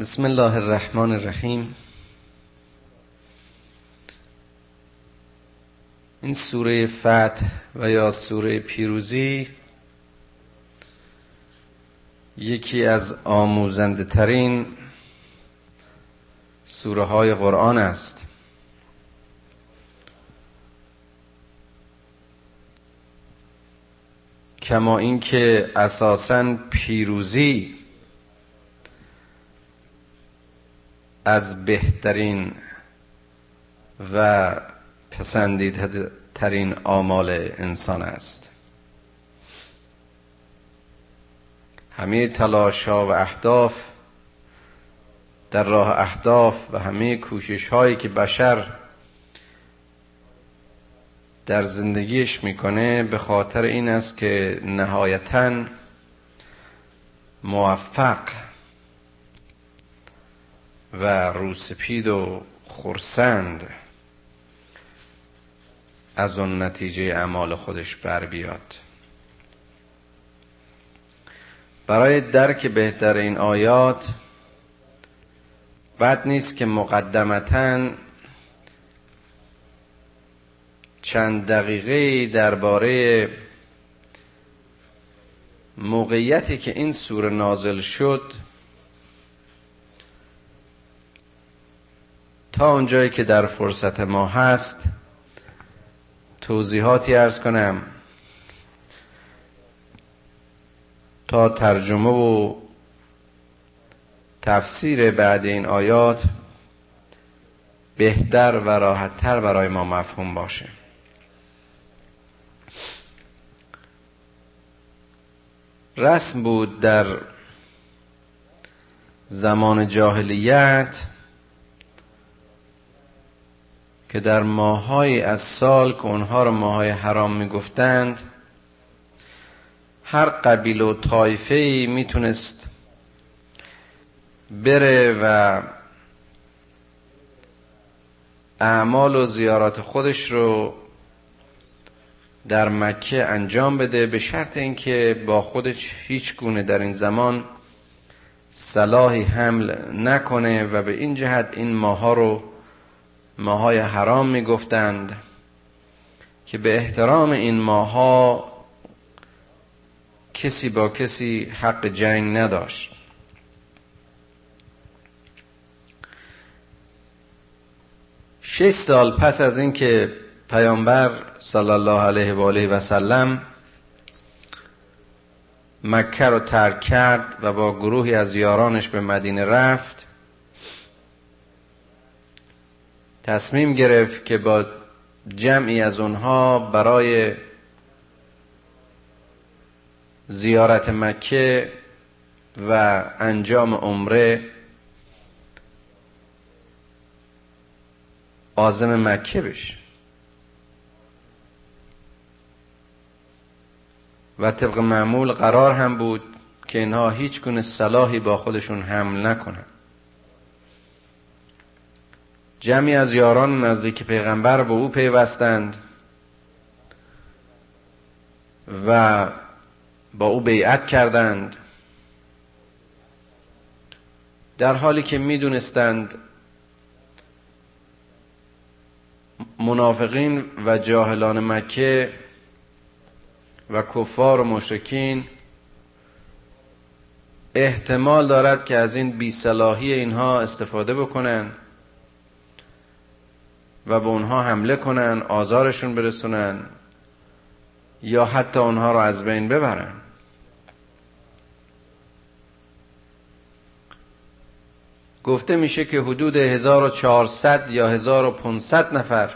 بسم الله الرحمن الرحیم. این سوره فتح و یا سوره پیروزی یکی از آموزنده ترین سوره های قرآن است. کما اینکه اساسا پیروزی از بهترین و پسندیده ترین آمال انسان است. همه تلاش ها و اهداف در راه اهداف و همه کوشش هایی که بشر در زندگیش می‌کنه به خاطر این است که نهایتا موفق و روسپید و خورسند از اون نتیجه اعمال خودش بر بیاد. برای درک بهتر این آیات بد نیست که مقدمتا چند دقیقه درباره موقعیتی که این سوره نازل شد تا اونجایی که در فرصت ما هست توضیحاتی ارز کنم. تا ترجمه و تفسیر بعد این آیات بهتر و راحتتر برای ما مفهوم باشه. رسم بود در زمان جاهلیت که در ماهای از سال که اونها رو ماهای حرام می‌گفتند هر قبیل و طایفه می‌تونست بره و اعمال و زیارات خودش رو در مکه انجام بده به شرط اینکه با خودش هیچ گونه در این زمان صلاحی حمل نکنه و به این جهت این ماها رو ماهای حرام می‌گفتند که به احترام این ماها کسی با کسی حق جنگ نداشت. شش سال پس از اینکه پیامبر صلی الله علیه و آله و سلم مکه رو ترک کرد و با گروهی از یارانش به مدینه رفت تصمیم گرفت که با جمعی از اونها برای زیارت مکه و انجام عمره آزم مکه بشه. و طبق معمول قرار هم بود که اینها هیچ گونه صلاحی با خودشون حمل نکنن جمعی از یاران نزدیک پیغمبر به او پیوستند و با او بیعت کردند. در حالی که می‌دونستند منافقین و جاهلان مکه و کفار و مشرکین احتمال دارد که از این بیصلاحی اینها استفاده بکنن و به اونها حمله کنن آزارشون برسونن یا حتی اونها رو از بین ببرن. گفته میشه که حدود 1400 یا 1500 نفر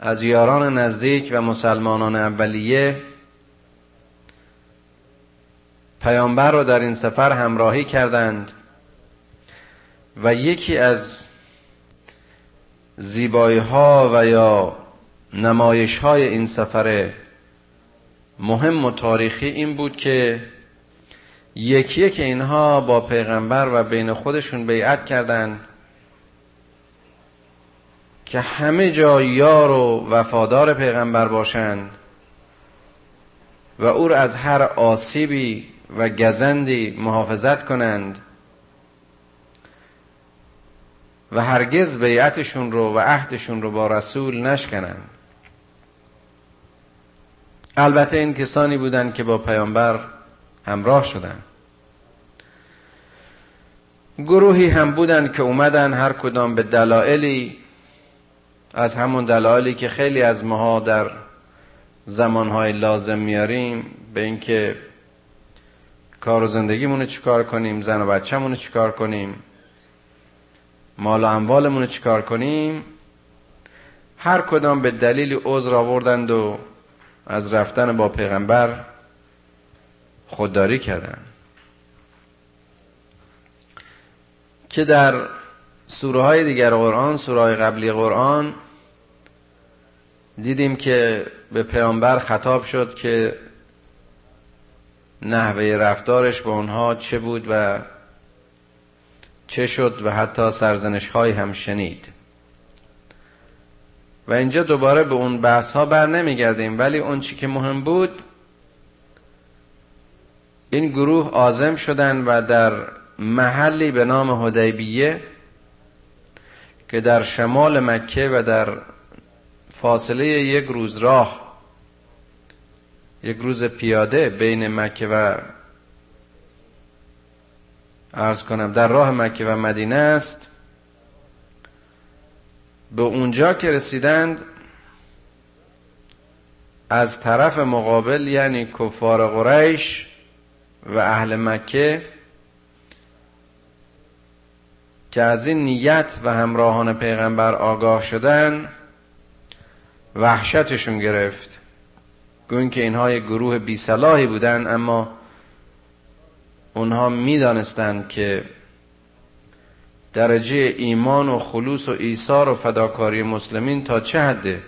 از یاران نزدیک و مسلمانان اولیه پیامبر را در این سفر همراهی کردند و یکی از زیبایی ها و یا نمایش های این سفر مهم و تاریخی این بود که یکی یک اینها با پیغمبر و بین خودشون بیعت کردند که همه جا یار و وفادار پیغمبر باشند و او را از هر آسیبی و گزندی محافظت کنند. و هرگز بیعتشون رو و عهدشون رو با رسول نشکنند. البته این کسانی بودند که با پیامبر همراه شدند. گروهی هم بودند که اومدن هر کدام به دلایلی از همون دلایلی که خیلی از ماها در زمانهای لازم میاریم به اینکه کار و زندگیمون رو چیکار کنیم زن و بچه‌مون رو چیکار کنیم. مال و اموالمون رو چیکار کنیم؟ هر کدام به دلیل عذر آوردند و از رفتن با پیغمبر خودداری کردن که در سوره های دیگر قرآن سوره های قبلی قرآن دیدیم که به پیامبر خطاب شد که نحوه رفتارش با اونها چه بود و چه شد و حتی سرزنش های هم شنید. و اینجا دوباره به اون بحث ها بر نمیگردیم ولی اون چی که مهم بود این گروه آزم شدن و در محلی به نام هدیبیه که در شمال مکه و در فاصله یک روز راه یک روز پیاده بین مکه و ارز کنم در راه مکه و مدینه است. به اونجا که رسیدند از طرف مقابل یعنی کفار قریش و اهل مکه که از این نیت و همراهان پیغمبر آگاه شدن وحشتشون گرفت. گوین که اینها یک گروه بی صلاحی بودن اما اونها می‌دانستند که درجه ایمان و خلوص و ایثار و فداکاری مسلمین تا چه حده.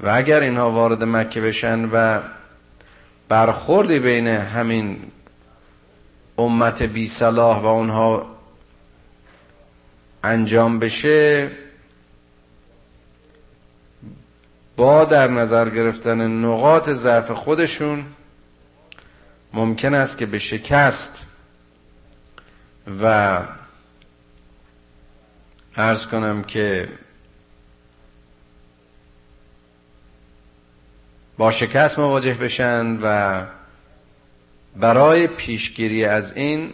و اگر اینها وارد مکه بشن و برخوردی بین همین امت بی صلاح و اونها انجام بشه با در نظر گرفتن نقاط ضعف خودشون ممکن است که به شکست و ارز کنم که با شکست مواجه بشن و برای پیشگیری از این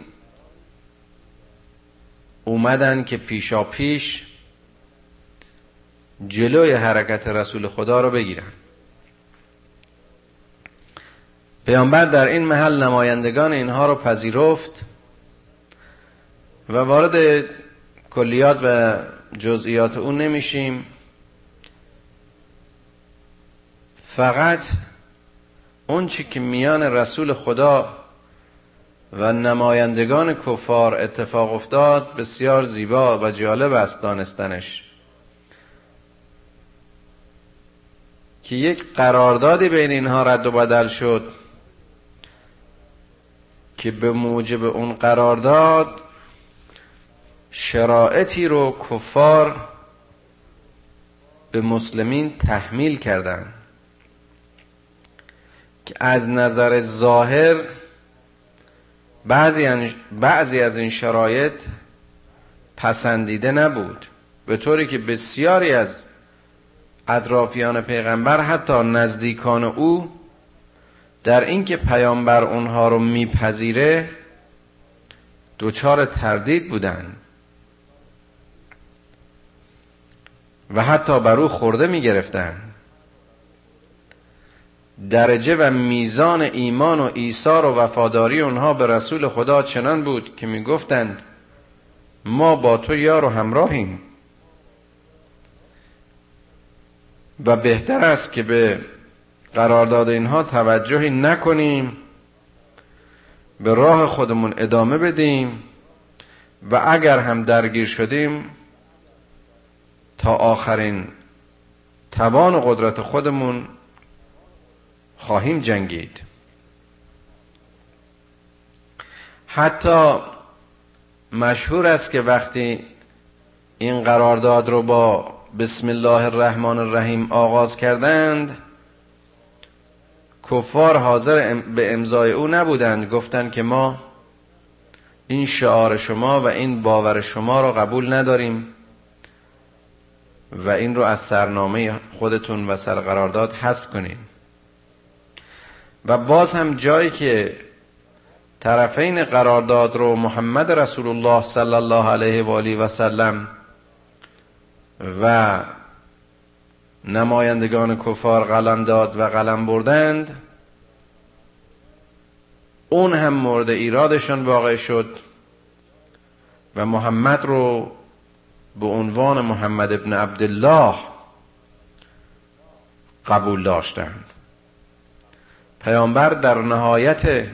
اومدن که پیشا پیش جلوی حرکت رسول خدا رو بگیرن. پیامبر در این محل نمایندگان اینها رو پذیرفت و وارد کلیات و جزئیات اون نمیشیم. فقط اون چی که میان رسول خدا و نمایندگان کفار اتفاق افتاد بسیار زیبا و جالب است دانستنش. که یک قراردادی بین اینها رد و بدل شد. که به موجب اون قرارداد شرایطی رو کفار به مسلمین تحمیل کردند که از نظر ظاهر بعضی, بعضی از این شرایط پسندیده نبود. به طوری که بسیاری از اطرافیان پیغمبر حتی نزدیکان او در اینکه پیامبر اونها رو میپذیره دوچار تردید بودند و حتی بر او خورده می‌گرفتن. درجه و میزان ایمان و ایثار و وفاداری اونها به رسول خدا چنان بود که می‌گفتند ما با تو یار و همراهیم. و بهتر است که به قرارداد اینها توجهی نکنیم. به راه خودمون ادامه بدیم و اگر هم درگیر شدیم تا آخرین توان و قدرت خودمون خواهیم جنگید. حتی مشهور است که وقتی این قرارداد رو با بسم الله الرحمن الرحیم آغاز کردند کفار حاضر به امضای او نبودند. گفتند که ما این شعار شما و این باور شما را قبول نداریم و این رو از سرنامه خودتون و سرقرارداد حذف کنیم و باز هم جایی که طرفین قرارداد رو محمد رسول الله صلی الله علیه و آله و سلم و نمایندگان کفار قلم داد و قلم بردند. اون هم مورد ایرادشان واقع شد و محمد رو به عنوان محمد ابن عبدالله قبول داشتند. پیامبر در نهایت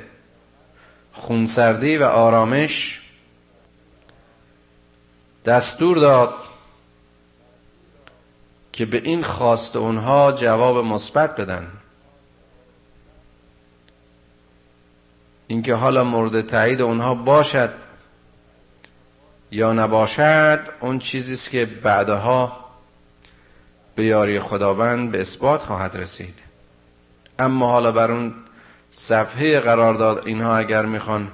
خونسردی و آرامش دستور داد که به این خواست اونها جواب مثبت بدن. اینکه حالا مورد تایید اونها باشد یا نباشد اون چیزی است که بعدها به یاری خداوند به اثبات خواهد رسید. اما حالا بر اون صفحه قرار داد اینها اگر می‌خوان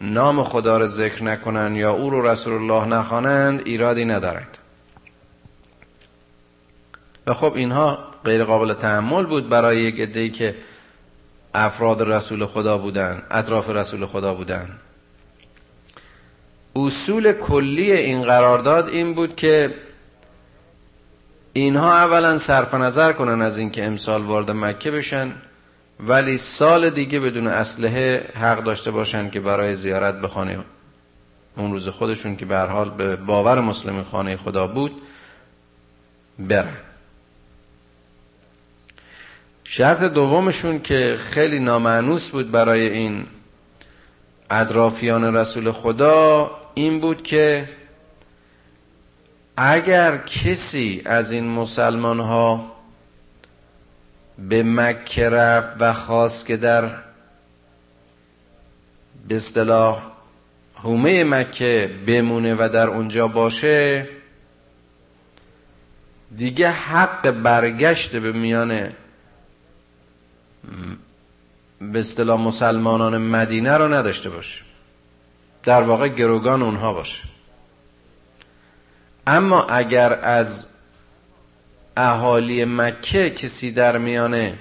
نام خدا رو ذکر نکنن یا او رو رسول الله نخوانند ایرادی ندارد. و خب اینها غیر قابل تحمل بود برای یک عده‌ای که افراد رسول خدا بودن اطراف رسول خدا بودن. اصول کلی این قرارداد این بود که اینها اولا صرف نظر کنن از اینکه امسال وارد مکه بشن ولی سال دیگه بدون اسلحه حق داشته باشن که برای زیارت به خانه اون روز خودشون که به حال به باور مسلم خانه خدا بود برن. شرط دومشون که خیلی نامعنوس بود برای این ادرافیان رسول خدا این بود که اگر کسی از این مسلمان ها به مکه رفت و خواست که در به اصطلاح حومه مکه بمونه و در اونجا باشه دیگه حق برگشت به میان به اصطلاح مسلمانان مدینه رو نداشته باشه. در واقع گروگان اونها باشه. اما اگر از اهالی مکه کسی در میانه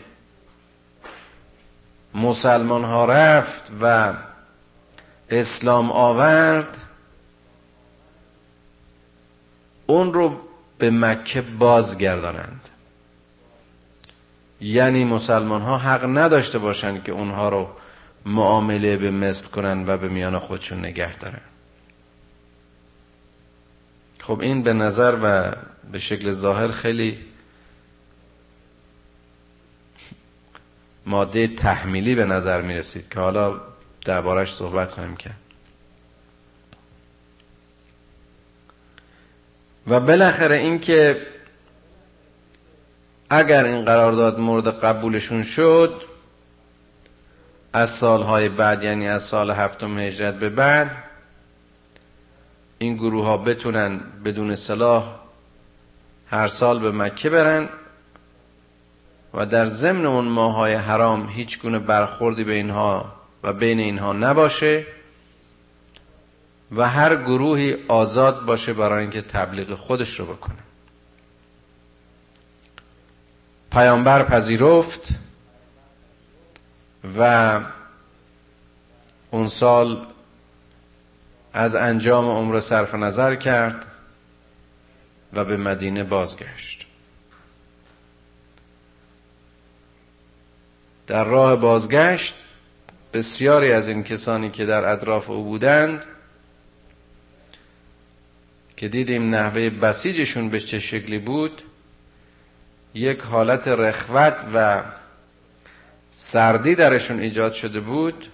مسلمان ها رفت و اسلام آورد اون رو به مکه بازگردانند. یعنی مسلمان ها حق نداشته باشند که اونها رو معامله به مثل کنن و به میان خودشون نگه دارن. خب این به نظر و به شکل ظاهر خیلی ماده تحمیلی به نظر می رسید که حالا دربارش صحبت خواهیم کرد. و بالاخره این که اگر این قرارداد مورد قبولشون شد از سالهای بعد یعنی از سال هفتم هجرت به بعد این گروه ها بتونن بدون صلاح هر سال به مکه برن و در ضمن اون ماهای حرام هیچ گونه برخوردی به اینها و بین اینها نباشه و هر گروهی آزاد باشه برای اینکه تبلیغ خودش رو بکنه. پیامبر پذیرفت و اون سال از انجام عمر صرف نظر کرد و به مدینه بازگشت. در راه بازگشت بسیاری از این کسانی که در اطراف او بودند که دیدیم نحوه بسیجشون به چه شکلی بود یک حالت رخوت و سردی درشون ایجاد شده بود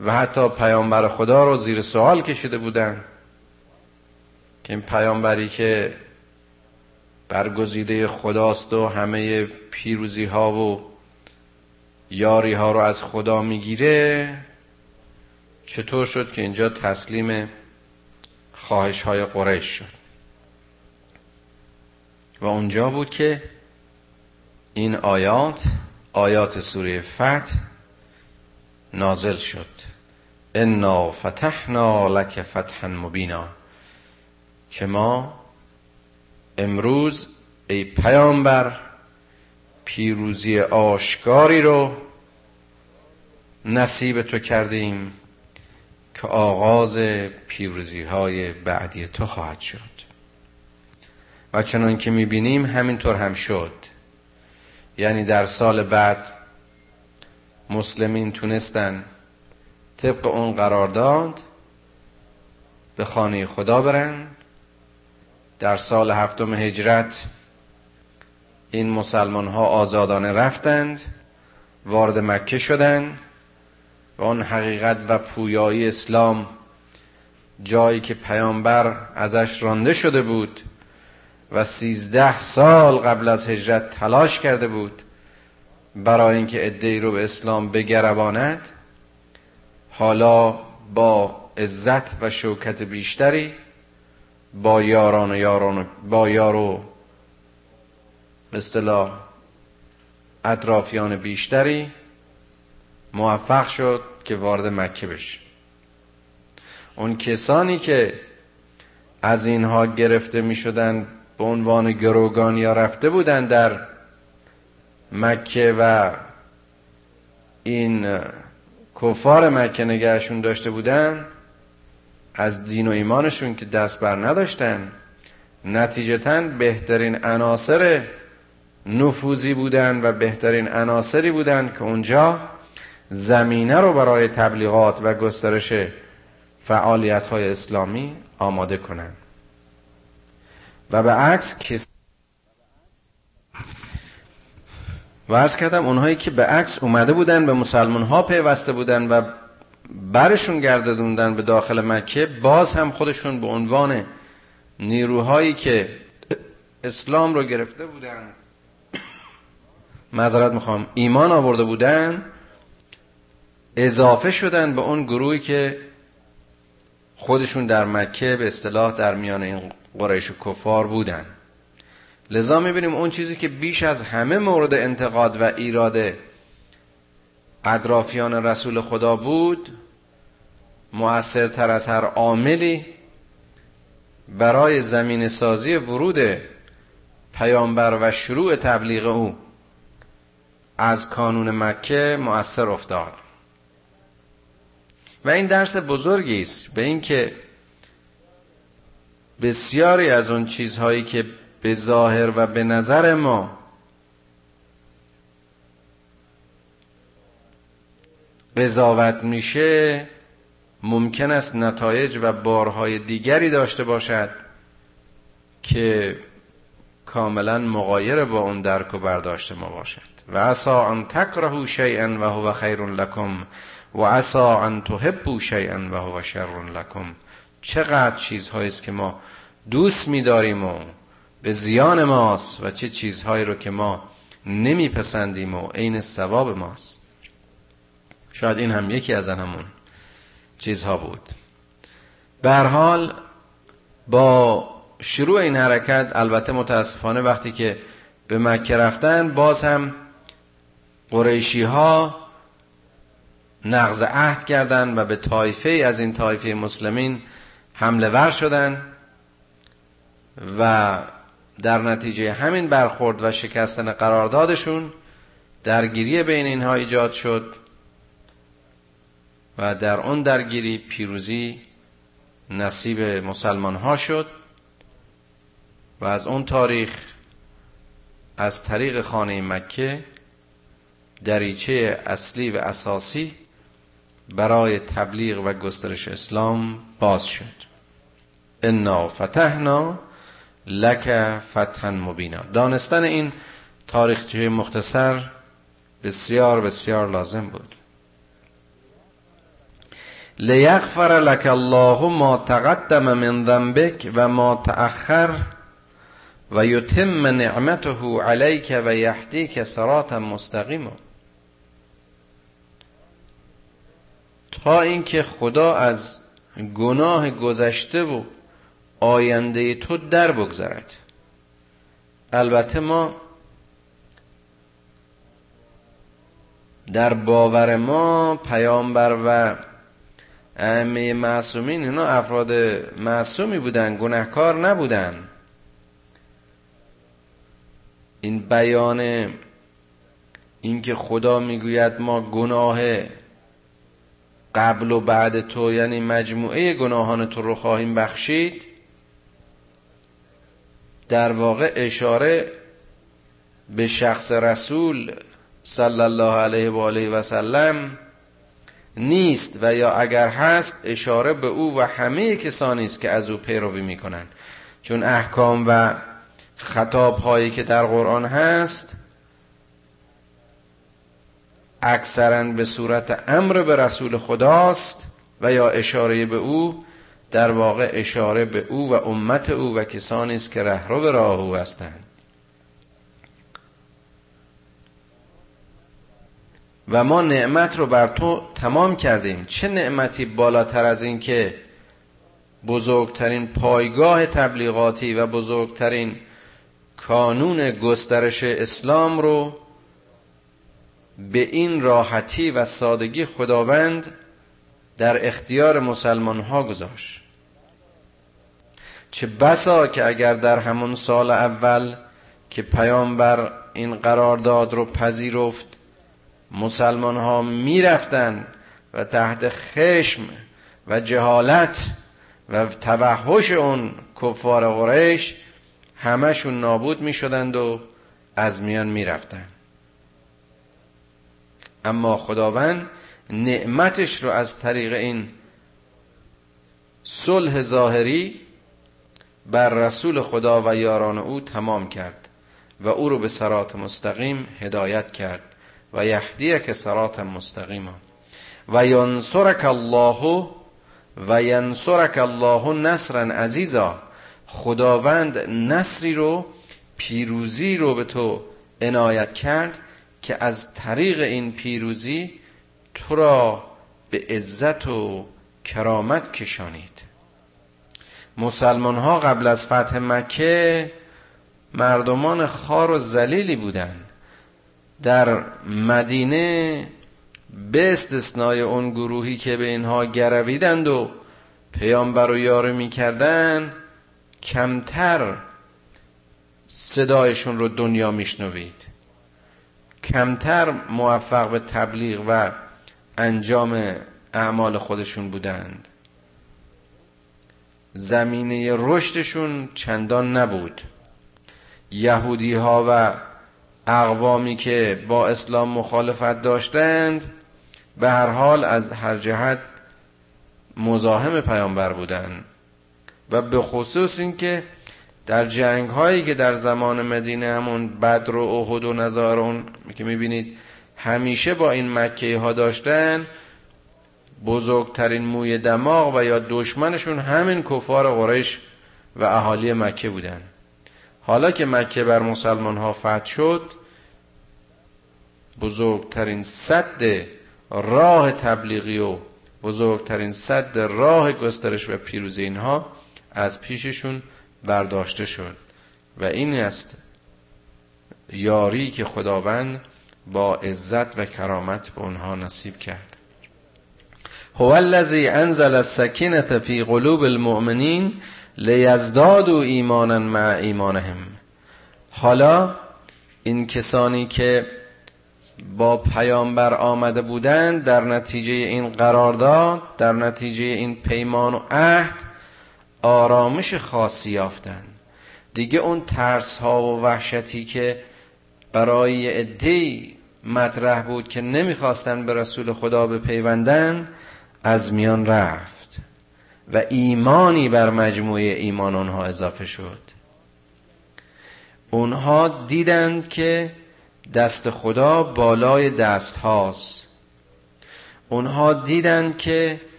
و حتی پیامبر خدا رو زیر سوال کشیده بودن که این پیامبری که برگزیده خداست و همه پیروزی ها و یاری ها رو از خدا می‌گیره چطور شد که اینجا تسلیم خواهش های قریش شد؟ و اونجا بود که این آیات آیات سوره فتح نازل شد. انا فتحنا لک فتحا مبینا که ما امروز ای پیامبر پیروزی آشکاری رو نصیب تو کردیم که آغاز پیروزی های بعدی تو خواهد شد. و چنان که می‌بینیم همینطور هم شد. یعنی در سال بعد مسلمین تونستن طبق اون قرارداد به خانه خدا برن. در سال هفتم هجرت این مسلمان ها آزادانه رفتند وارد مکه شدند و اون حقیقت و پویایی اسلام جایی که پیامبر ازش رانده شده بود و سیزده سال قبل از هجرت تلاش کرده بود برای اینکه ادعی رو به اسلام بگرباند حالا با عزت و شوکت بیشتری با یاران و یاران با یار و اصطلاح اطرافیان بیشتری موفق شد که وارد مکه بشه. اون کسانی که از اینها گرفته می شدن به عنوان گروگان یا رفته بودن در مکه و این کفار مکه نگهشون داشته بودن از دین و ایمانشون که دست بر نداشتن نتیجتا بهترین عناصر نفوذی بودن و بهترین عناصری بودن که اونجا زمینه رو برای تبلیغات و گسترش فعالیت های اسلامی آماده کنند. و به عکس کس و ارز کردم اونهایی که به عکس اومده بودن به مسلمان ها پیوسته بودن و برشون گرددوندن به داخل مکه باز هم خودشون به عنوان نیروهایی که اسلام رو گرفته بودن معذرت می‌خوام ایمان آورده بودن اضافه شدن به اون گروهی که خودشون در مکه به اصطلاح در میان این قریش کفار بودن. لذا می‌بینیم اون چیزی که بیش از همه مورد انتقاد و ایراد اطرافیان رسول خدا بود مؤثرتر از هر عاملی برای زمین سازی ورود پیامبر و شروع تبلیغ او از کانون مکه مؤثر افتاد. و این درس بزرگی است به اینکه بسیاری از اون چیزهایی که به ظاهر و به نظر ما قضاوت میشه ممکن است نتایج و بارهای دیگری داشته باشد که کاملا مقایر با اون درک و برداشت ما باشد. و عسا ان تکرهو شیئا و هو خیر لکم و عسا ان تحبو شیئا و هو شر لکم. چقدر چیزهایی است که ما دوست می‌داریم و به زیان ماست و چه چیزهایی رو که ما نمیپسندیم و عین ثواب ماست. شاید این هم یکی از همون چیزها بود. به حال با شروع این حرکت البته متاسفانه وقتی که به مکه رفتن باز هم قریشی ها نقض عهد کردند و به طایفه از این طایفه مسلمین حمله ور شدن و در نتیجه همین برخورد و شکستن قراردادشون درگیری بین اینها ایجاد شد و در اون درگیری پیروزی نصیب مسلمان ها شد و از اون تاریخ از طریق خانه مکه دریچه اصلی و اساسی برای تبلیغ و گسترش اسلام باز شد. انا فتحنا لک فتحا مبینا. دانستن این تاریخچه مختصر بسیار بسیار لازم بود. لیغفر لك الله ما تقدم من ذنبك و ما تأخر و یتم نعمته علیک و یهدیک صراطا مستقیما. تا اینکه خدا از گناه گذشته و آینده تو در بگذرد البته ما در باور ما پیامبر و ائمه معصومین اینا افراد معصومی بودن گناهکار نبودن. این بیان اینکه خدا می‌گوید ما گناه قبل و بعد تو یعنی مجموعه گناهان تو رو خواهیم بخشید در واقع اشاره به شخص رسول صلی الله علیه و آله و سلم نیست و یا اگر هست اشاره به او و همه کسانی است که از او پیروی می‌کنند. چون احکام و خطاب هایی که در قرآن هست اکثرا به صورت امر به رسول خداست و یا اشاره به او در واقع اشاره به او و امت او و کسانی است که رهرو راه او هستند. و ما نعمت رو بر تو تمام کردیم. چه نعمتی بالاتر از این که بزرگترین پایگاه تبلیغاتی و بزرگترین کانون گسترش اسلام رو به این راحتی و سادگی خداوند در اختیار مسلمان ها گذاشت چه بسا که اگر در همون سال اول که پیامبر این قرارداد رو پذیرفت مسلمان ها می‌رفتن و تحت خشم و جهالت و توحش اون کفار قریش همشون نابود می شدند و از میان می رفتن. اما خداوند نعمتش رو از طریق این صلح ظاهری بر رسول خدا و یاران او تمام کرد و او رو به سرات مستقیم هدایت کرد و یهدیه که سرات مستقیما. و ینصرک الله و ینصرک الله نصرا عزیزا خداوند نصری رو پیروزی رو به تو عنایت کرد که از طریق این پیروزی تو را به عزت و کرامت کشانید. مسلمان ها قبل از فتح مکه مردمان خار و زلیلی بودند. در مدینه به استثنای اون گروهی که به اینها گرویدند و پیامبر و یاری می‌کردن کمتر صدایشون رو دنیا میشنوید. کمتر موفق به تبلیغ و انجام اعمال خودشون بودند. زمینه رشدشون چندان نبود. یهودی ها و اقوامی که با اسلام مخالفت داشتند به هر حال از هر جهت مزاحم پیامبر بودند و به خصوص اینکه در جنگ هایی که در زمان مدینه همون بدر و احد و نظارون که می‌بینید همیشه با این مکه ها داشتن بزرگترین موی دماغ و یا دشمنشون همین کفار قریش و اهالی مکه بودن. حالا که مکه بر مسلمان ها فتح شد بزرگترین صد راه تبلیغی و بزرگترین صد راه گسترش و پیروزی اینها از پیششون برداشته شد. و این است یاری که خداوند با عزت و کرامت به اونها نصیب کرد. هو الذی انزل السکینه فی قلوب المؤمنین لیزدادوا ایمانا مع ایمانهم. حالا این کسانی که با پیامبر آمده بودند در نتیجه این قرارداد در نتیجه این پیمان و عهد آرامش خاصی یافتند دیگه اون ترس ها و وحشتی که برای عده‌ای مطرح بود که نمی‌خواستن به رسول خدا بپیوندن از میان رفت و ایمانی بر مجموعه ایمان اونها اضافه شد. اونها دیدند که دست خدا بالای دست هاست اونها دیدند که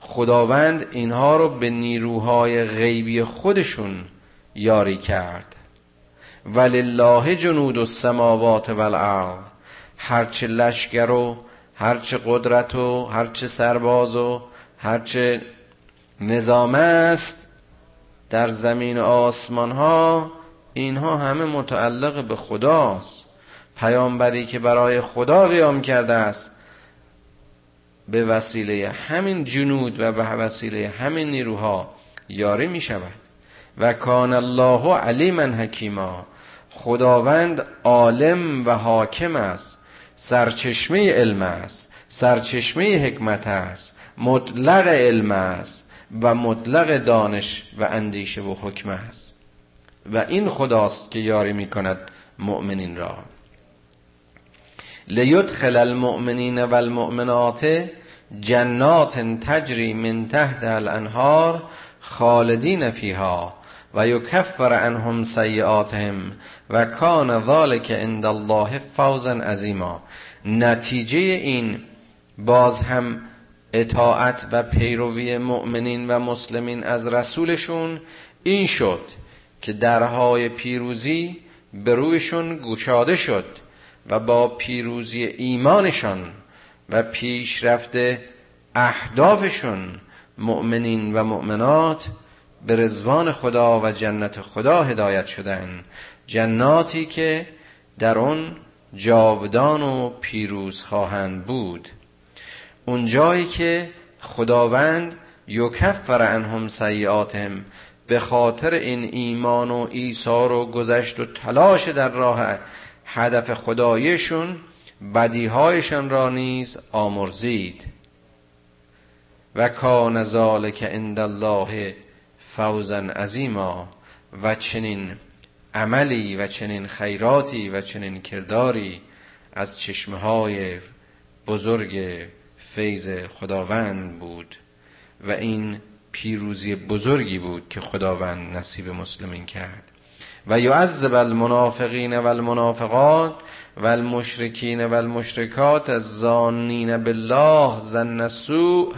خداوند اینها رو به نیروهای غیبی خودشون یاری کرد. ولله جنود السماوات والارض. هرچه لشکر و هرچه قدرت و هرچه سرباز و هرچه نظام است در زمین آسمان ها اینها همه متعلق به خداست. پیامبری که برای خدا قیام کرده است به وسیله همین جنود و به وسیله همین نیروها یاری می شود و کان الله علیما حکیما. خداوند عالم و حاکم است. سرچشمه علم است سرچشمه حکمت است مطلق علم است و مطلق دانش و اندیشه و حکم است. و این خداست که یاری می کند مؤمنین را. لیدخل المؤمنین و المؤمنات جنات تجری من تحت الانهار خالدین فیها و یکفر عنهم سیئاتهم و کان ذالک عند الله فوزا عظیما. نتیجه این باز هم اطاعت و پیروی مؤمنین و مسلمین از رسولشون این شد که درهای پیروزی به رویشون گشاده شد و با پیروزی ایمانشان و پیشرفت اهدافشون مؤمنین و مؤمنات به رزوان خدا و جنت خدا هدایت شدن. جناتی که در اون جاودان و پیروز خواهند بود. اون جایی که خداوند یکفر عنهم سیئاتهم به خاطر این ایمان و ایثار و گذشت و تلاش در راه هدف خدایشون بدیهایشان را نیز آمرزید. و کان ذالک عند الله فوزا عظیما و چنین عملی و چنین خیراتی و چنین کرداری از چشمه های بزرگ فیض خداوند بود و این پیروزی بزرگی بود که خداوند نصیب مسلمین کرد. و یعذب المنافقین و المنافقات و المشرکین و المشرکات الظانین بالله زن السوء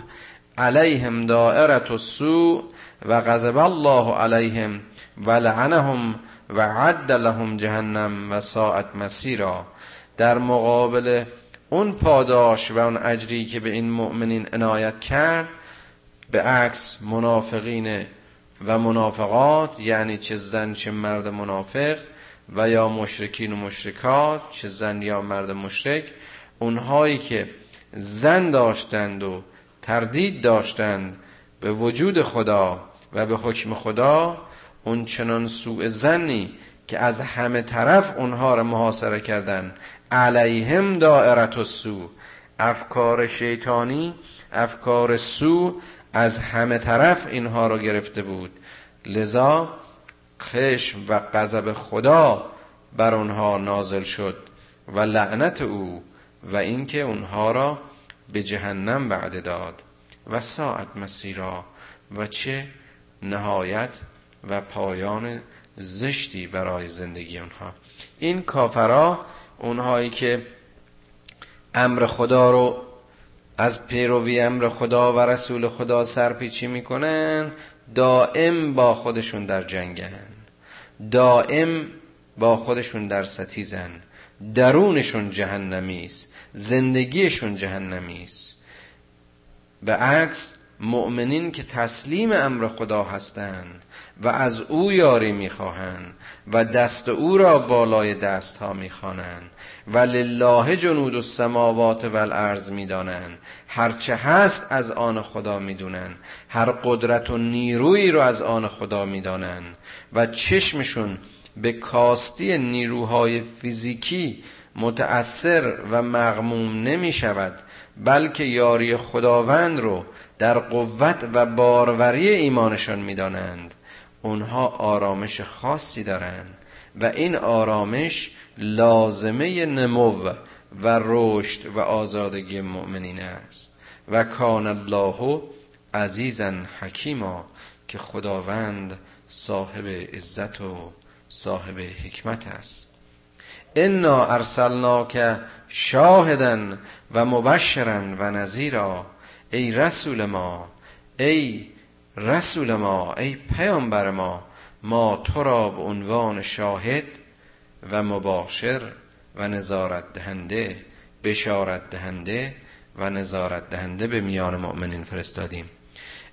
علیهم دائرت السوء و غضب الله علیهم و لعنهم و عد لهم جهنم و ساعت مسیرا. در مقابل اون پاداش و اون اجری که به این مؤمنین عنایت کرد به عکس منافقین و منافقات یعنی چه زن چه مرد منافق و یا مشرکین و مشرکات چه زن یا مرد مشرک اونهایی که زن داشتند و تردید داشتند به وجود خدا و به حکم خدا اون چنان سوء زنی که از همه طرف اونها را محاصره کردن. علیهم دائرت سو افکار شیطانی افکار سو از همه طرف اینها را گرفته بود. لذا خشم و غضب خدا بر اونها نازل شد و لعنت او و اینکه اونها را به جهنم بعد داد. و ساعت مسیرا و چه نهایت و پایان زشتی برای زندگی اونها این کافرا اونهایی که امر خدا رو از پیروی امر خدا و رسول خدا سرپیچی می‌کنن دائم با خودشون در جنگن. دائم با خودشون در ستیزن. درونشون جهنمی است زندگیشون جهنمی است به عکس مؤمنین که تسلیم امر خدا هستند و از او یاری می‌خواهند و دست او را بالای دست ها می‌خوانند و لله جنود السماوات و الارض می‌دانند هرچه هست از آن خدا می‌دونند. هر قدرت و نیرویی رو از آن خدا می‌دانند. و چشمشون به کاستی نیروهای فیزیکی متأثر و مغموم نمی شود بلکه یاری خداوند رو در قوت و باروری ایمانشان می‌دانند. اونها آرامش خاصی دارند و این آرامش لازمه نمو و رشد و آزادگی مؤمنین است. و کان الله عزیزا حکیما که خداوند صاحب عزت و صاحب حکمت است. انا ارسلناک شاهدا و مبشرا و نذیرا. ای رسول ما ای رسول ما ای پیامبر ما ما تو را به عنوان شاهد و مباشر و نظارت دهنده بشارت دهنده و نظارت دهنده به میان مؤمنین فرستادیم.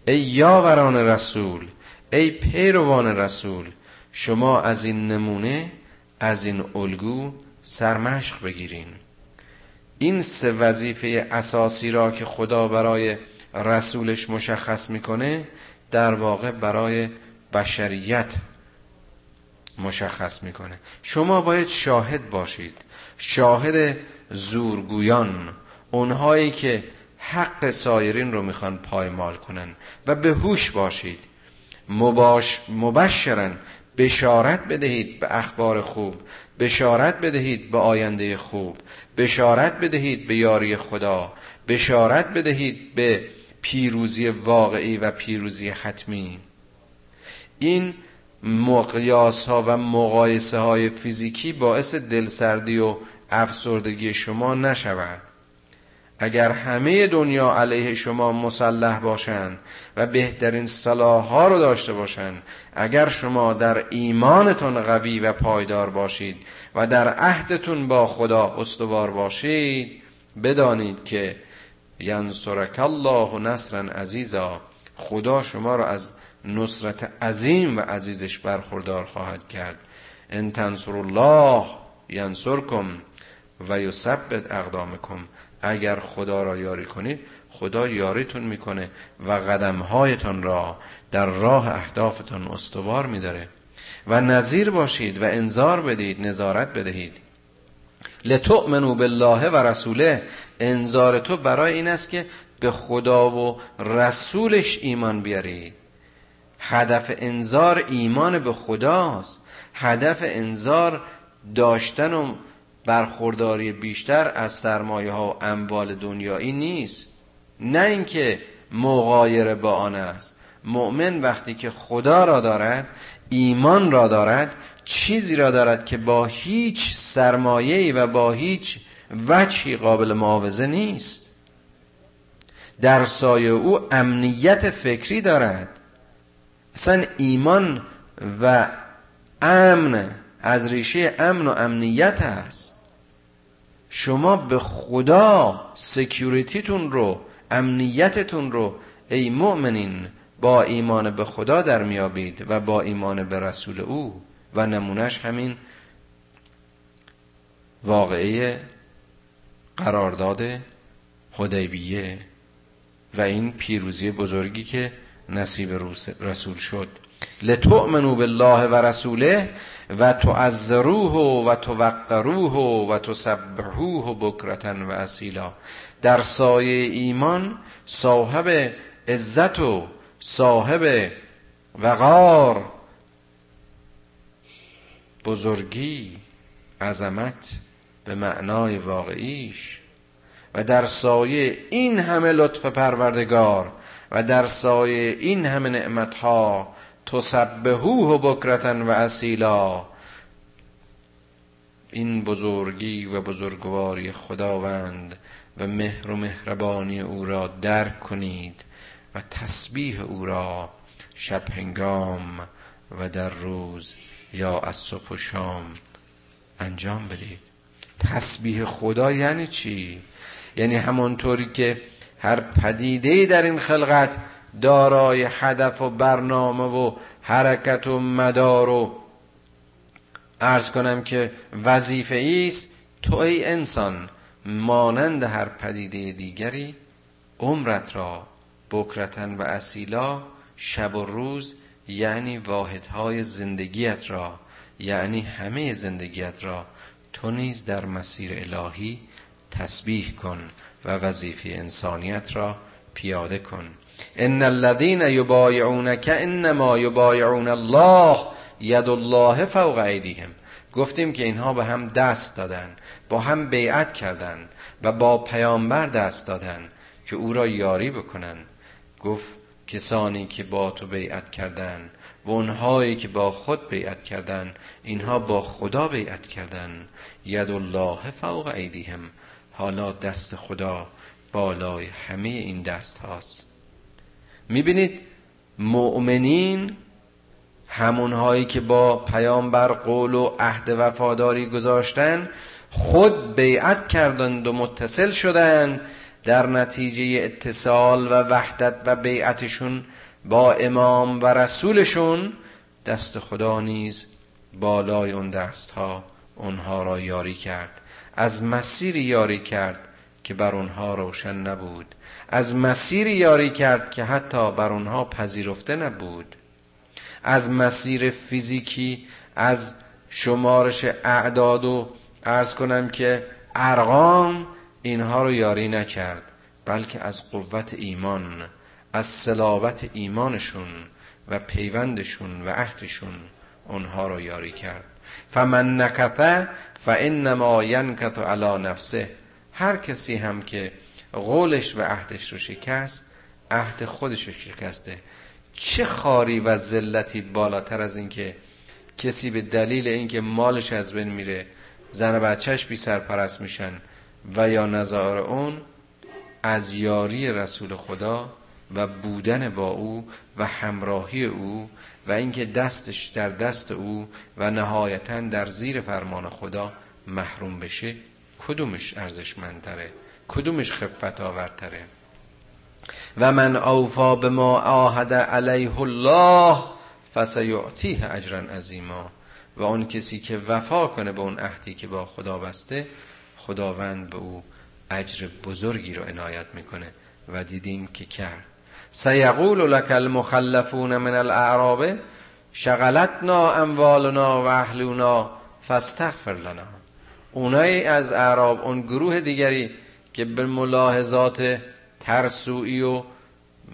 ای یاوران رسول ای پیروان رسول شما از این نمونه از این الگو سرمشق بگیرین. این سه وظیفه اساسی را که خدا برای رسولش مشخص می‌کنه در واقع برای بشریت مشخص می‌کنه. شما باید شاهد باشید. شاهد زورگویان اونهایی که حق سایرین رو می‌خوان پایمال کنن و به هوش باشید. مباش مبشرن. بشارت بدهید به اخبار خوب بشارت بدهید به آینده خوب بشارت بدهید به یاری خدا بشارت بدهید به پیروزی واقعی و پیروزی حتمی. این مقیاس ها و مقایسه های فیزیکی باعث دلسردی و افسردگی شما نشود. اگر همه دنیا علیه شما مسلح باشند و بهترین صلاح ها رو داشته باشند اگر شما در ایمانتون قوی و پایدار باشید و در عهدتون با خدا استوار باشید بدانید که ینصرک الله نصرا عزیزا خدا شما رو از نصرت عظیم و عزیزش برخوردار خواهد کرد. ان تنصر الله ینصرکم و یثبت اقدامکم. اگر خدا را یاری کنید خدا یاریتون می‌کنه و قدمهایتان را در راه اهدافتان استوار میداره. و نظیر باشید و انذار بدید نظارت بدهید. لتؤمنوا بالله و رسوله انذار تو برای این است که به خدا و رسولش ایمان بیارید هدف انذار ایمان به خداست. هدف انذار داشتن و برخورداری بیشتر از سرمایه ها و اموال دنیایی نیست. نه اینکه مغایر با آن است. مؤمن وقتی که خدا را دارد ایمان را دارد چیزی را دارد که با هیچ سرمایه‌ای و با هیچ وجهی قابل معاوضه نیست. در سایه او امنیت فکری دارد. اصلا ایمان و امن از ریشه امن و امنیت است. شما به خدا security تون رو امنیتتون رو ای مؤمنین با ایمان به خدا در میابید و با ایمان به رسول او و نمونش همین واقعه قرارداد حدیبیه و این پیروزی بزرگی که نصیب رسول شد. لتؤمنوا بالله و رسوله و تعذروه و توقروه و تسبحوه بکرتن و اصیلا. در سایه ایمان صاحب عزت و صاحب وقار بزرگی عظمت به معنای واقعیش. و در سایه این همه لطف پروردگار و در سایه این همه نعمتها تسبهوه بکرتن و اصیلا. این بزرگی و بزرگواری خداوند و مهر و مهربانی او را درک کنید و تسبیح او را شب هنگام و در روز یا از صبح و شام انجام بدید. تسبیح خدا یعنی چی؟ یعنی همانطوری که هر پدیده در این خلقت دارای هدف و برنامه و حرکت و مدار و ارز کنم که وظیفه است تو ای انسان مانند هر پدیده دیگری عمرت را بکرتن و اصیلا شب و روز یعنی واحدهای زندگیت را یعنی همه زندگیت را تو نیز در مسیر الهی تسبیح کن و وظیفه انسانیت را پیاده کن. ان الذين يبايعونك انما يبايعون الله ید الله فوق ایدیهم. گفتیم که اینها به هم دست دادن با هم بیعت کردند و با پیامبر دست دادن که او را یاری بکنن. گفت کسانی که با تو بیعت کردن و اونهایی که با خود بیعت کردن اینها با خدا بیعت کردن. ید الله فوق ایدیهم. حالا دست خدا بالای همه این دست هاست. می‌بینید مؤمنین همونهایی که با پیامبر قول و عهد وفاداری گذاشتن خود بیعت کردند و متصل شدند. در نتیجه اتصال و وحدت و بیعتشون با امام و رسولشون دست خدا نیز بالای اون دست ها اونها را یاری کرد. از مسیر یاری کرد که بر اونها روشن نبود. از مسیر یاری کرد که حتی بر اونها پذیرفته نبود. از مسیر فیزیکی از شمارش اعداد و ارز کنم که ارقام اینها رو یاری نکرد بلکه از قوت ایمان از صلابت ایمانشون و پیوندشون و عهدشون اونها رو یاری کرد. فمن نکثه فانما ینکث علی نفسه. هر کسی هم که قولش و عهدش رو شکست عهد خودش رو شکسته. چه خاری و ذلتی بالاتر از اینکه کسی به دلیل اینکه مالش از بین میره زن و بچهش بی سرپرست میشن و یا نظار اون از یاری رسول خدا و بودن با او و همراهی او و اینکه دستش در دست او و نهایتا در زیر فرمان خدا محروم بشه کدومش ارزشمندتره؟ کدومش خفت آورتره و من اوفا به ما آهد علیه الله فسیعطیه اجرا عظیما. و اون کسی که وفا کنه به اون عهدی که با خدا بسته خداوند به او اجر بزرگی رو عنایت می‌کنه. و دیدیم که کرد. سیقول لك المخلفون من الاعراب شغلتنا اموالنا و اهلنا فاستغفر لنا. اونایی از اعراب اون گروه دیگری که به ملاحظات ترسویی و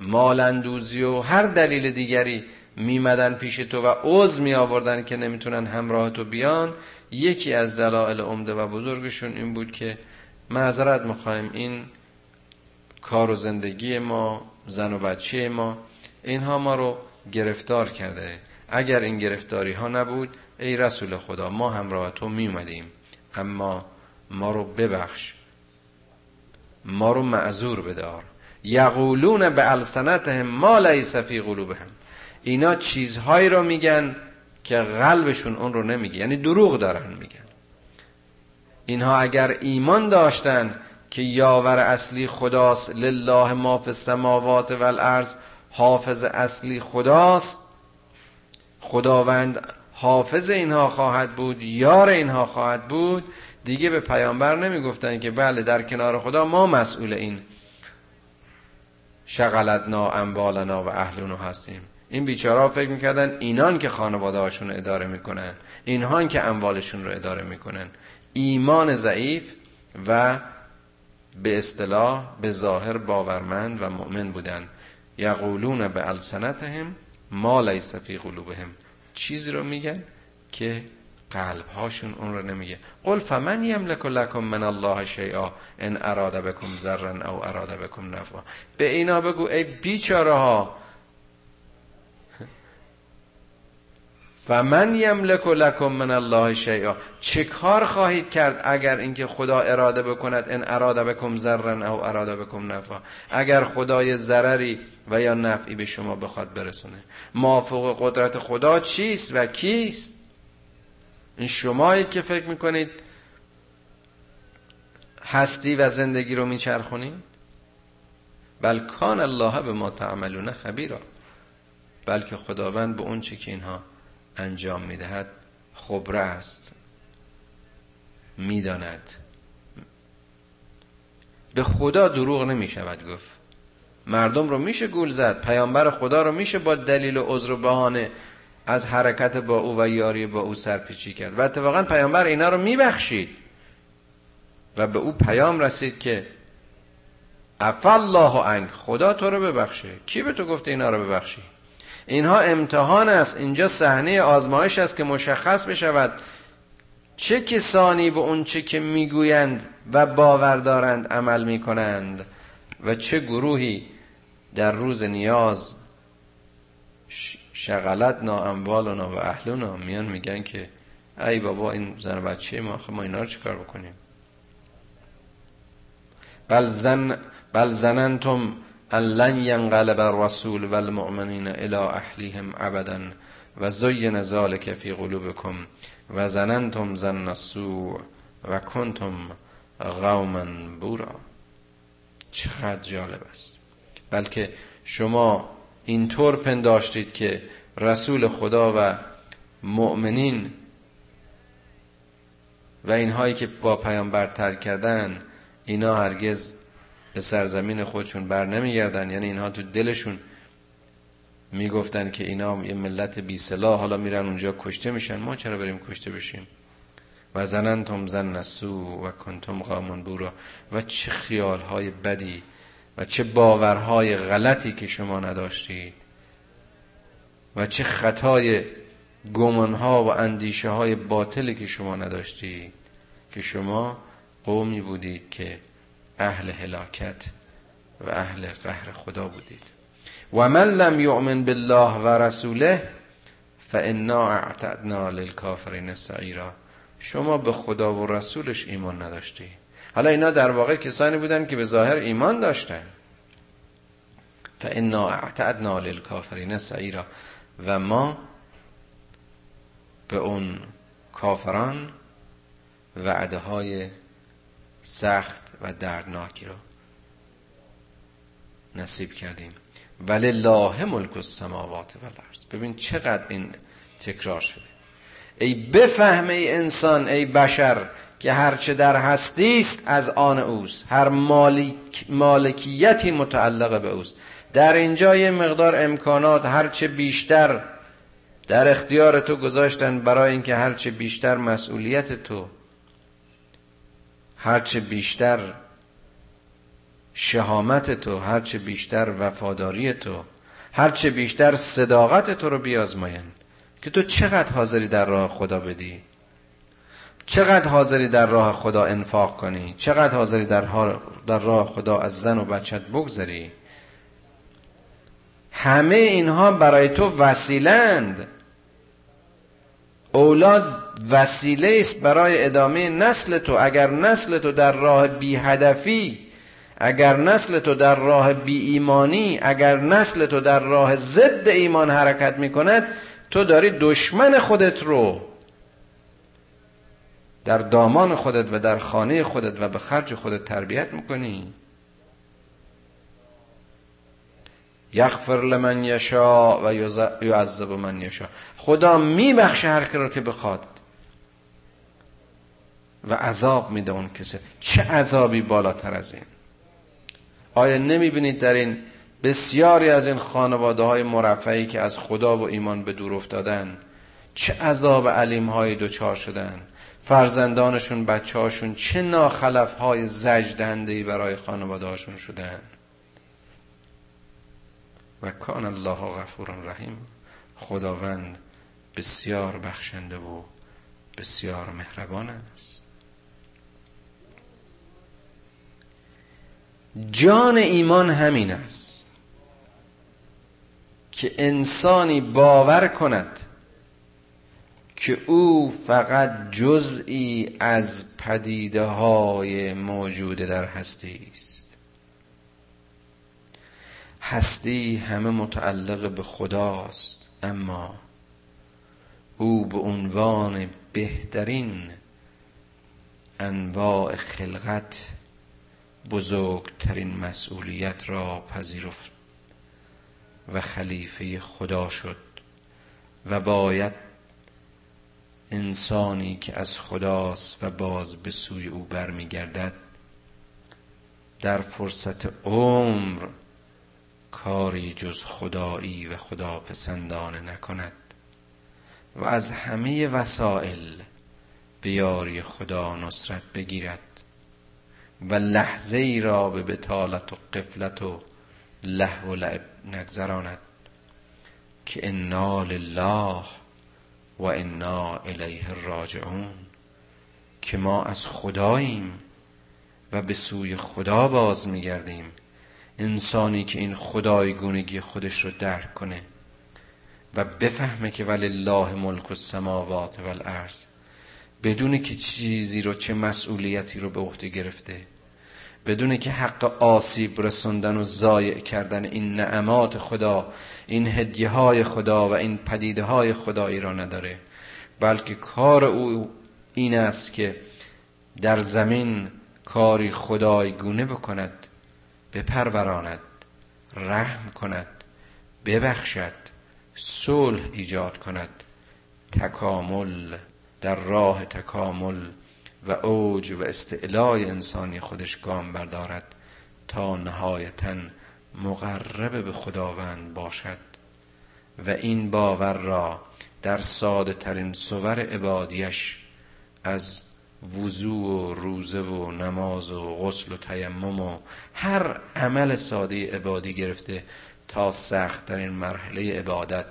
مالندوزی و هر دلیل دیگری میمدن پیش تو و عوض می آوردن که نمی‌تونن همراه تو بیان یکی از دلایل عمده و بزرگشون این بود که معذرت می‌خوایم این کار و زندگی ما زن و بچه ما اینها ما رو گرفتار کرده. اگر این گرفتاری ها نبود ای رسول خدا ما همراه تو میومدیم اما ما رو ببخش. ما رو معذور بدار یقولون به السنتهم ما لیس فی قلوبهم. اینا چیزهایی رو میگن که قلبشون اون رو نمیگه. یعنی دروغ دارن میگن. اینها اگر ایمان داشتن که یاور اصلی خداست لله ما فی السماوات و الارض حافظ اصلی خداست. خداوند حافظ اینها خواهد بود یار اینها خواهد بود. دیگه به پیامبر نمی‌گفتن که بله در کنار خدا ما مسئول این شغلتنا اموالنا و اهلونو هستیم. این بیچاره فکر می‌کردن اینان که خانواده هاشون اداره می‌کنن اینهان که اموالشون رو اداره می‌کنن. ایمان ضعیف و به اصطلاح به ظاهر باورمند و مؤمن بودن. یقولون به السنتهم ما لیس فی قلوبهم. چیزی رو میگن که قلب هاشون اون رو نمیگه. قل فمن یملک لکم من الله شیئا ان اراده بکم ذرا او اراده بکم نفع به اینا بگو ای بیچاره ها فمن یملک لکم من الله شیئا چه کار خواهید کرد اگر اینکه خدا اراده بکند ان اراده بکم ذرا او اراده بکم نفع اگر خدای ضرری و یا نفعی به شما بخواد برسونه. مافوق قدرت خدا چیست و کیست؟ این شمایی که فکر می‌کنید هستی و زندگی رو میچرخونید بل کان الله به ما تعملون خبیرا. بلکه خداوند به اون چی که اینها انجام می‌دهد خبره است. می‌داند. به خدا دروغ نمی شود گفت. مردم رو میشه گول زد. پیامبر خدا رو میشه با دلیل و عذر و بهانه از حرکت با او و یاری با او سرپیچی کرد. و اتفاقا پیامبر اینا رو میبخشید. و به او پیام رسید که الله عنک. خدا تو رو ببخشه. کی به تو گفته اینا رو ببخشی؟ اینها امتحان است. اینجا صحنه آزمایش است که مشخص بشود چه کسانی به اون چه که می‌گویند و باور دارند عمل می‌کنند و چه گروهی در روز نیاز شغلت اموالنا و اهلنا میان میگن که ای بابا این زن بچه ما ما اینا رو چیکار بکنیم؟ بل زن بل زننتم لن ينقلب الرسول والمؤمنین الى اهلیهم ابدا و زین ذلك فی قلوبکم و زننتم زن السوء و کنتم قوما بورا. چقدر جالب است. بلکه شما اینطور پنداشتید که رسول خدا و مؤمنین و اینهایی که با پیامبر ترک کردن اینا هرگز به سرزمین خودشون بر نمیگردن. یعنی اینها تو دلشون می‌گفتن که اینا یه ملت بی سلاح حالا میرن اونجا کشته میشن. ما چرا بریم کشته بشیم؟ و زننتم زن نسو و کنتم قامون بورا. و چه خیالهای بدی و چه باورهای غلطی که شما نداشتید. و چه خطای گمانها و اندیشه های باطلی که شما نداشتید. که شما قومی بودید که اهل هلاکت و اهل قهر خدا بودید. و من لم یؤمن بالله و رسوله فانا اعتدنا للکافرین سعیرا. شما به خدا و رسولش ایمان نداشتی. حالا اینا در واقع کسانی بودن که به ظاهر ایمان داشتن. فانا اعتدنا للکافرین سعیرا. و ما به اون کافران وعده های سخت و دردناکی رو نصیب کردیم. ولی الله ملک السماوات و الارض ببین چقدر این تکرار شده. ای بفهم ای انسان ای بشر که هرچه در هستی است از آن اوست. هر مالک مالکیتی متعلق به اوست. در اینجا یه مقدار امکانات هرچه بیشتر در اختیار تو گذاشتن برای اینکه هرچه بیشتر مسئولیت تو هرچه بیشتر شهامت تو هرچه بیشتر وفاداری تو هرچه بیشتر صداقت تو رو بیازماین که تو چقدر حاضری در راه خدا بدی؟ چقدر حاضری در راه خدا انفاق کنی؟ چقدر حاضری در, در راه خدا از زن و بچت بگذری؟ همه اینها برای تو وسیلند. اولاد وسیله است برای ادامه نسل تو. اگر نسل تو در راه بی هدفی اگر نسل تو در راه بی ایمانی اگر نسل تو در راه ضد ایمان حرکت می کند تو داری دشمن خودت رو در دامان خودت و در خانه خودت و به خرج خودت تربیت می‌کنی. یغفر لمن یشا و یعذب من یشا خدا میبخشه هر رو که بخواد. و عذاب میده اون کسی. چه عذابی بالاتر از این؟ آیا نمی‌بینید در این بسیاری از این خانواده های مرفعی که از خدا و ایمان به دور افتادن چه عذاب علیم های دوچار شدن؟ فرزندانشون بچه هاشون چه ناخلف های زجدنده برای خانواده هاشون شدن؟ و کان الله غفور رحیم. خداوند بسیار بخشنده و بسیار مهربان است. جان ایمان همین است که انسانی باور کند که او فقط جزئی از پدیده های موجود در هستی است. هستی همه متعلق به خداست اما او به عنوان بهترین انواع خلقت بزرگترین مسئولیت را پذیرفت و خلیفه خدا شد و باید انسانی که از خداست و باز به سوی او برمیگردد در فرصت عمر کاری جز خدایی و خدا پسندانه نکند و از همه وسائل به یاری خدا نصرت بگیرد و لحظه ای را به بتالت و قفلت و له و لعب نگذراند که انا لله و انا الیه راجعون که ما از خداییم و به سوی خدا باز میگردیم انسانی که این خدایگونگی خودش رو درک کنه و بفهمه که ولی الله ملک السماوات و الارض بدون که چیزی رو چه مسئولیتی رو به عهده گرفته بدون که حق آسیب رسوندن و ضایع کردن این نعمات خدا این هدیه های خدا و این پدیده های خدایی را نداره بلکه کار او این است که در زمین کاری خدایگونه بکند بپروراند رحم کند ببخشد صلح ایجاد کند تکامل در راه تکامل و اوج و استعلای انسانی خودش گام بردارد تا نهایتا مقرب به خداوند باشد. و این باور را در ساده ترین صور عبادیش از وضوع و روزه و نماز و غسل و تیمم و هر عمل ساده عبادی گرفته تا سخت این مرحله عبادت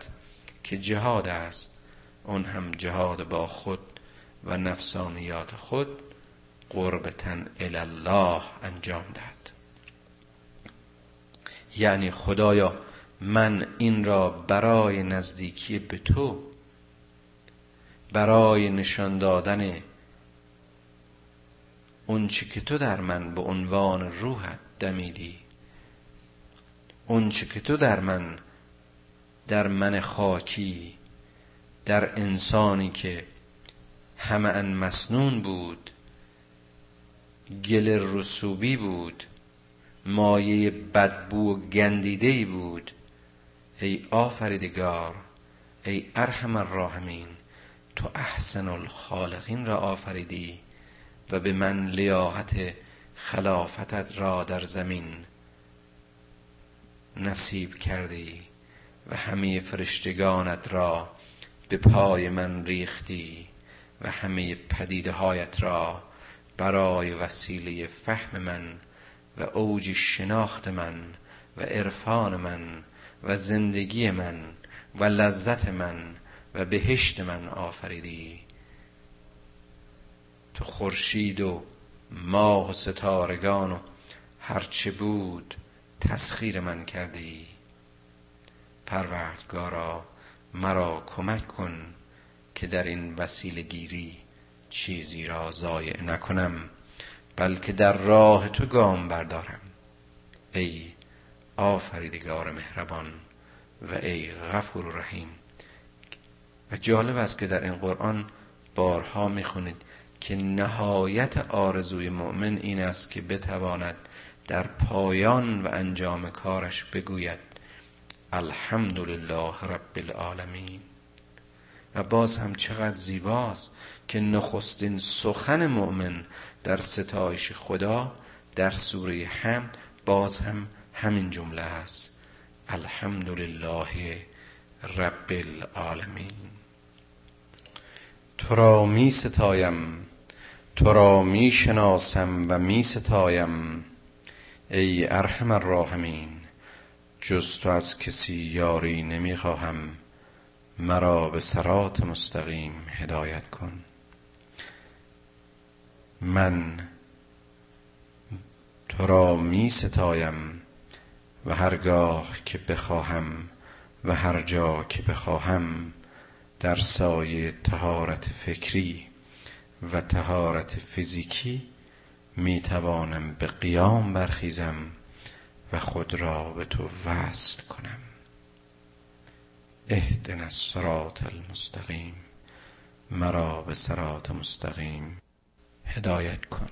که جهاد است. اون هم جهاد با خود و نفسانیات خود قربتا الله انجام داد یعنی خدایا من این را برای نزدیکی به تو برای نشان دادن اون که تو در من به عنوان روحت دمیدی. اون که تو در من در من خاکی در انسانی که همه ان مسنون بود گل رسوبی بود مایه بدبو و گندیده بود. ای آفریدگار ای ارحم الراحمین تو احسن الخالقین را آفریدی. و به من لیاقت خلافتت را در زمین نصیب کردی و همه فرشتگانت را به پای من ریختی و همه پدیده هایت را برای وسیله فهم من و اوج شناخت من و عرفان من و زندگی من و لذت من و بهشت من آفریدی. تو خورشید و ماه و ستارگان و هرچه بود تسخیر من کردی. پروردگارا مرا کمک کن که در این وسیله گیری چیزی را ضایع نکنم بلکه در راه تو گام بردارم. ای آفریدگار مهربان و ای غفور رحیم. و جالب است که در این قرآن بارها می‌خونید که نهایت آرزوی مؤمن این است که بتواند در پایان و انجام کارش بگوید الحمدلله رب العالمین. و باز هم چقدر زیباست که نخستین سخن مؤمن در ستایش خدا در سوره حمد باز هم همین جمله است الحمدلله رب العالمین. تو را می ستایم تو را می شناسم و می ستایم ای ارحم الراحمین. جز تو از کسی یاری نمی خواهم مرا به سرات مستقیم هدایت کن. من تو را می ستایم و هرگاه که بخواهم و هر جا که بخواهم در سایه تهارت فکری و تهارت فیزیکی می توانم به قیام برخیزم و خود را به تو وصل کنم. اهدنا الصراط المستقیم. مرا به صراط مستقیم هدایت کن.